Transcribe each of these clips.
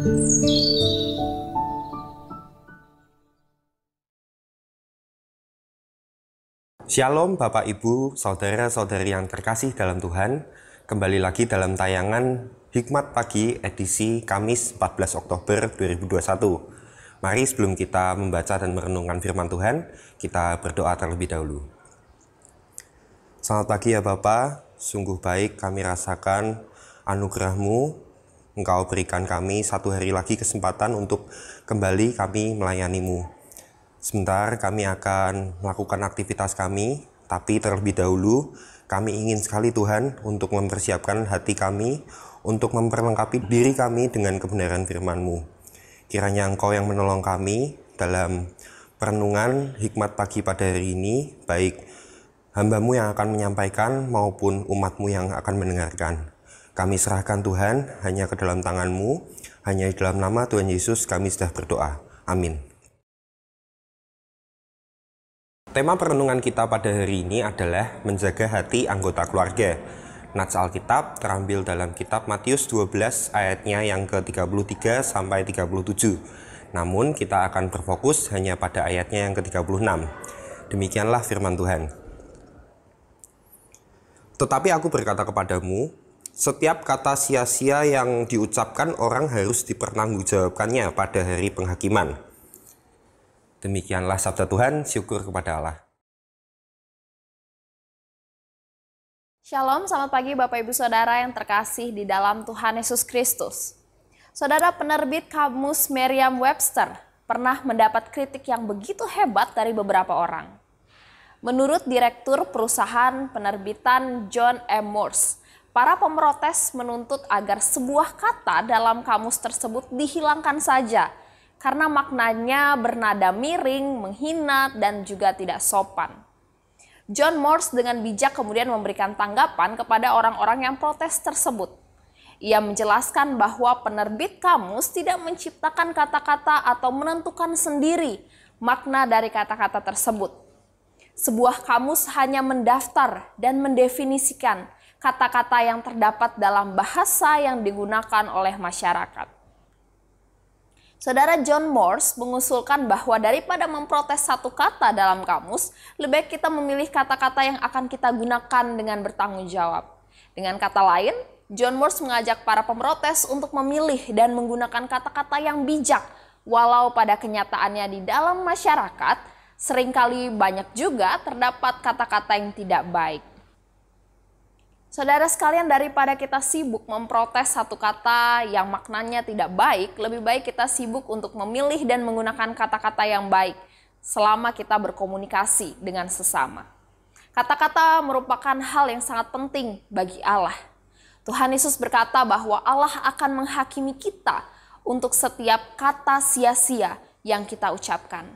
Shalom Bapak Ibu, Saudara-saudari yang terkasih dalam Tuhan. Kembali lagi dalam tayangan Hikmat Pagi edisi Kamis 14 Oktober 2021. Mari sebelum kita membaca dan merenungkan firman Tuhan, kita berdoa terlebih dahulu. Selamat pagi ya Bapak, sungguh baik kami rasakan anugerahmu Engkau berikan kami satu hari lagi kesempatan untuk kembali kami melayanimu. Sebentar kami akan melakukan aktivitas kami, tapi terlebih dahulu kami ingin sekali Tuhan untuk mempersiapkan hati kami untuk memperlengkapi diri kami dengan kebenaran firman-Mu. Kiranya Engkau yang menolong kami dalam perenungan hikmat pagi pada hari ini, baik hambamu yang akan menyampaikan maupun umatmu yang akan mendengarkan. Kami serahkan Tuhan hanya ke dalam tanganmu, hanya di dalam nama Tuhan Yesus kami sudah berdoa. Amin. Tema perenungan kita pada hari ini adalah menjaga hati anggota keluarga. Nats Alkitab terambil dalam kitab Matius 12 ayatnya yang ke-33 sampai 37. Namun kita akan berfokus hanya pada ayatnya yang ke-36. Demikianlah firman Tuhan. Tetapi aku berkata kepadamu, setiap kata sia-sia yang diucapkan orang harus dipertanggungjawabkannya pada hari penghakiman Demikianlah sabda Tuhan, syukur kepada Allah. Shalom, selamat pagi Bapak Ibu Saudara yang terkasih di dalam Tuhan Yesus Kristus. Saudara penerbit kamus Merriam-Webster pernah mendapat kritik yang begitu hebat dari beberapa orang. Menurut Direktur Perusahaan Penerbitan John M. Morse, para pemrotes menuntut agar sebuah kata dalam kamus tersebut dihilangkan saja karena maknanya bernada miring, menghina, dan juga tidak sopan. John Morse dengan bijak kemudian memberikan tanggapan kepada orang-orang yang protes tersebut. Ia menjelaskan bahwa penerbit kamus tidak menciptakan kata-kata atau menentukan sendiri makna dari kata-kata tersebut. Sebuah kamus hanya mendaftar dan mendefinisikan kata-kata yang terdapat dalam bahasa yang digunakan oleh masyarakat. Saudara John Morse mengusulkan bahwa daripada memprotes satu kata dalam kamus, lebih baik kita memilih kata-kata yang akan kita gunakan dengan bertanggung jawab. Dengan kata lain, John Morse mengajak para pemrotes untuk memilih dan menggunakan kata-kata yang bijak, walau pada kenyataannya di dalam masyarakat sering kali banyak juga terdapat kata-kata yang tidak baik. Saudara sekalian, daripada kita sibuk memprotes satu kata yang maknanya tidak baik, lebih baik kita sibuk untuk memilih dan menggunakan kata-kata yang baik selama kita berkomunikasi dengan sesama. Kata-kata merupakan hal yang sangat penting bagi Allah. Tuhan Yesus berkata bahwa Allah akan menghakimi kita untuk setiap kata sia-sia yang kita ucapkan.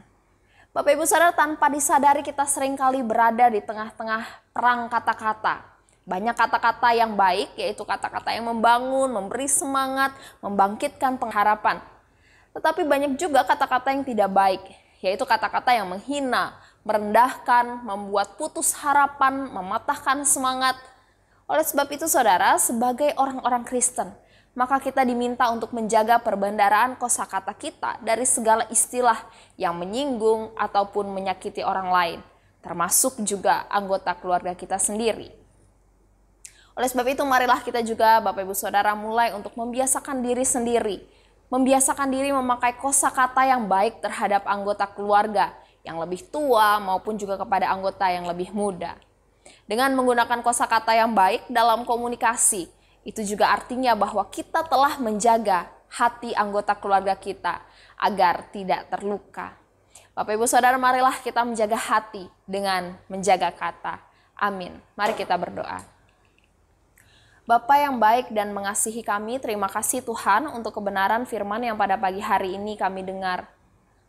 Bapak Ibu Saudara, tanpa disadari kita sering kali berada di tengah-tengah perang kata-kata banyak kata-kata yang baik, yaitu kata-kata yang membangun, memberi semangat, membangkitkan pengharapan. Tetapi banyak juga kata-kata yang tidak baik, yaitu kata-kata yang menghina, merendahkan, membuat putus harapan, mematahkan semangat. Oleh sebab itu saudara, sebagai orang-orang Kristen, maka kita diminta untuk menjaga perbendaraan kosakata kita dari segala istilah yang menyinggung ataupun menyakiti orang lain, termasuk juga anggota keluarga kita sendiri. Oleh sebab itu marilah kita juga Bapak Ibu Saudara mulai untuk membiasakan diri sendiri. Membiasakan diri memakai kosakata yang baik terhadap anggota keluarga yang lebih tua maupun juga kepada anggota yang lebih muda. Dengan menggunakan kosakata yang baik dalam komunikasi, itu juga artinya bahwa kita telah menjaga hati anggota keluarga kita agar tidak terluka. Bapak Ibu Saudara, marilah kita menjaga hati dengan menjaga kata. Amin. Mari kita berdoa. Bapa yang baik dan mengasihi kami, terima kasih Tuhan untuk kebenaran firman yang pada pagi hari ini kami dengar.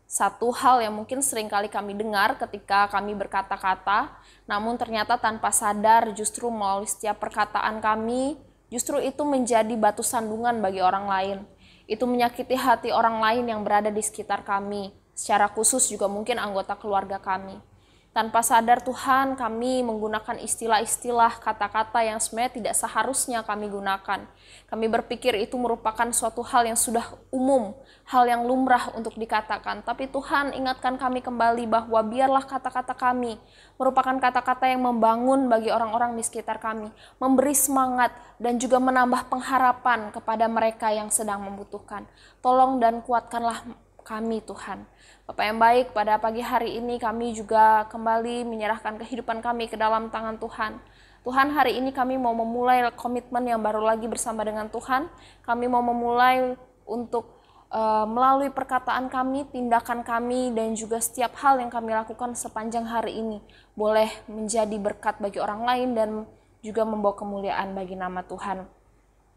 Satu hal yang mungkin sering kali kami dengar ketika kami berkata-kata, namun ternyata tanpa sadar justru melalui setiap perkataan kami, justru itu menjadi batu sandungan bagi orang lain. Itu menyakiti hati orang lain yang berada di sekitar kami, secara khusus juga mungkin anggota keluarga kami. Tanpa sadar Tuhan kami menggunakan istilah-istilah kata-kata yang sebenarnya tidak seharusnya kami gunakan. Kami berpikir itu merupakan suatu hal yang sudah umum, hal yang lumrah untuk dikatakan. Tapi Tuhan ingatkan kami kembali bahwa biarlah kata-kata kami merupakan kata-kata yang membangun bagi orang-orang di sekitar kami, memberi semangat dan juga menambah pengharapan kepada mereka yang sedang membutuhkan. Tolong dan kuatkanlah kami Tuhan. Bapak yang baik, pada pagi hari ini kami juga kembali menyerahkan kehidupan kami ke dalam tangan Tuhan. Tuhan, hari ini kami mau memulai komitmen yang baru lagi bersama dengan Tuhan. Kami mau memulai untuk uh, melalui perkataan kami, tindakan kami, dan juga setiap hal yang kami lakukan sepanjang hari ini boleh menjadi berkat bagi orang lain dan juga membawa kemuliaan bagi nama Tuhan.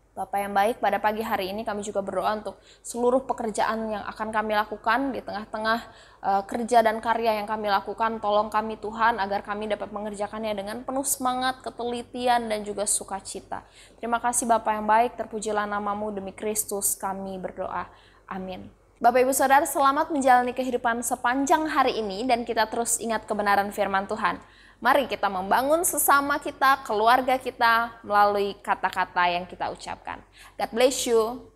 Bapak yang baik, pada pagi hari ini kami juga berdoa untuk seluruh pekerjaan yang akan kami lakukan di tengah-tengah uh, kerja dan karya yang kami lakukan. Tolong kami Tuhan agar kami dapat mengerjakannya dengan penuh semangat, ketelitian, dan juga sukacita. Terima kasih Bapak yang baik, terpujilah namamu demi Kristus kami berdoa. Amin. Bapak Ibu Saudara, selamat menjalani kehidupan sepanjang hari ini dan kita terus ingat kebenaran firman Tuhan. Mari kita membangun sesama kita, keluarga kita melalui kata-kata yang kita ucapkan. God bless you.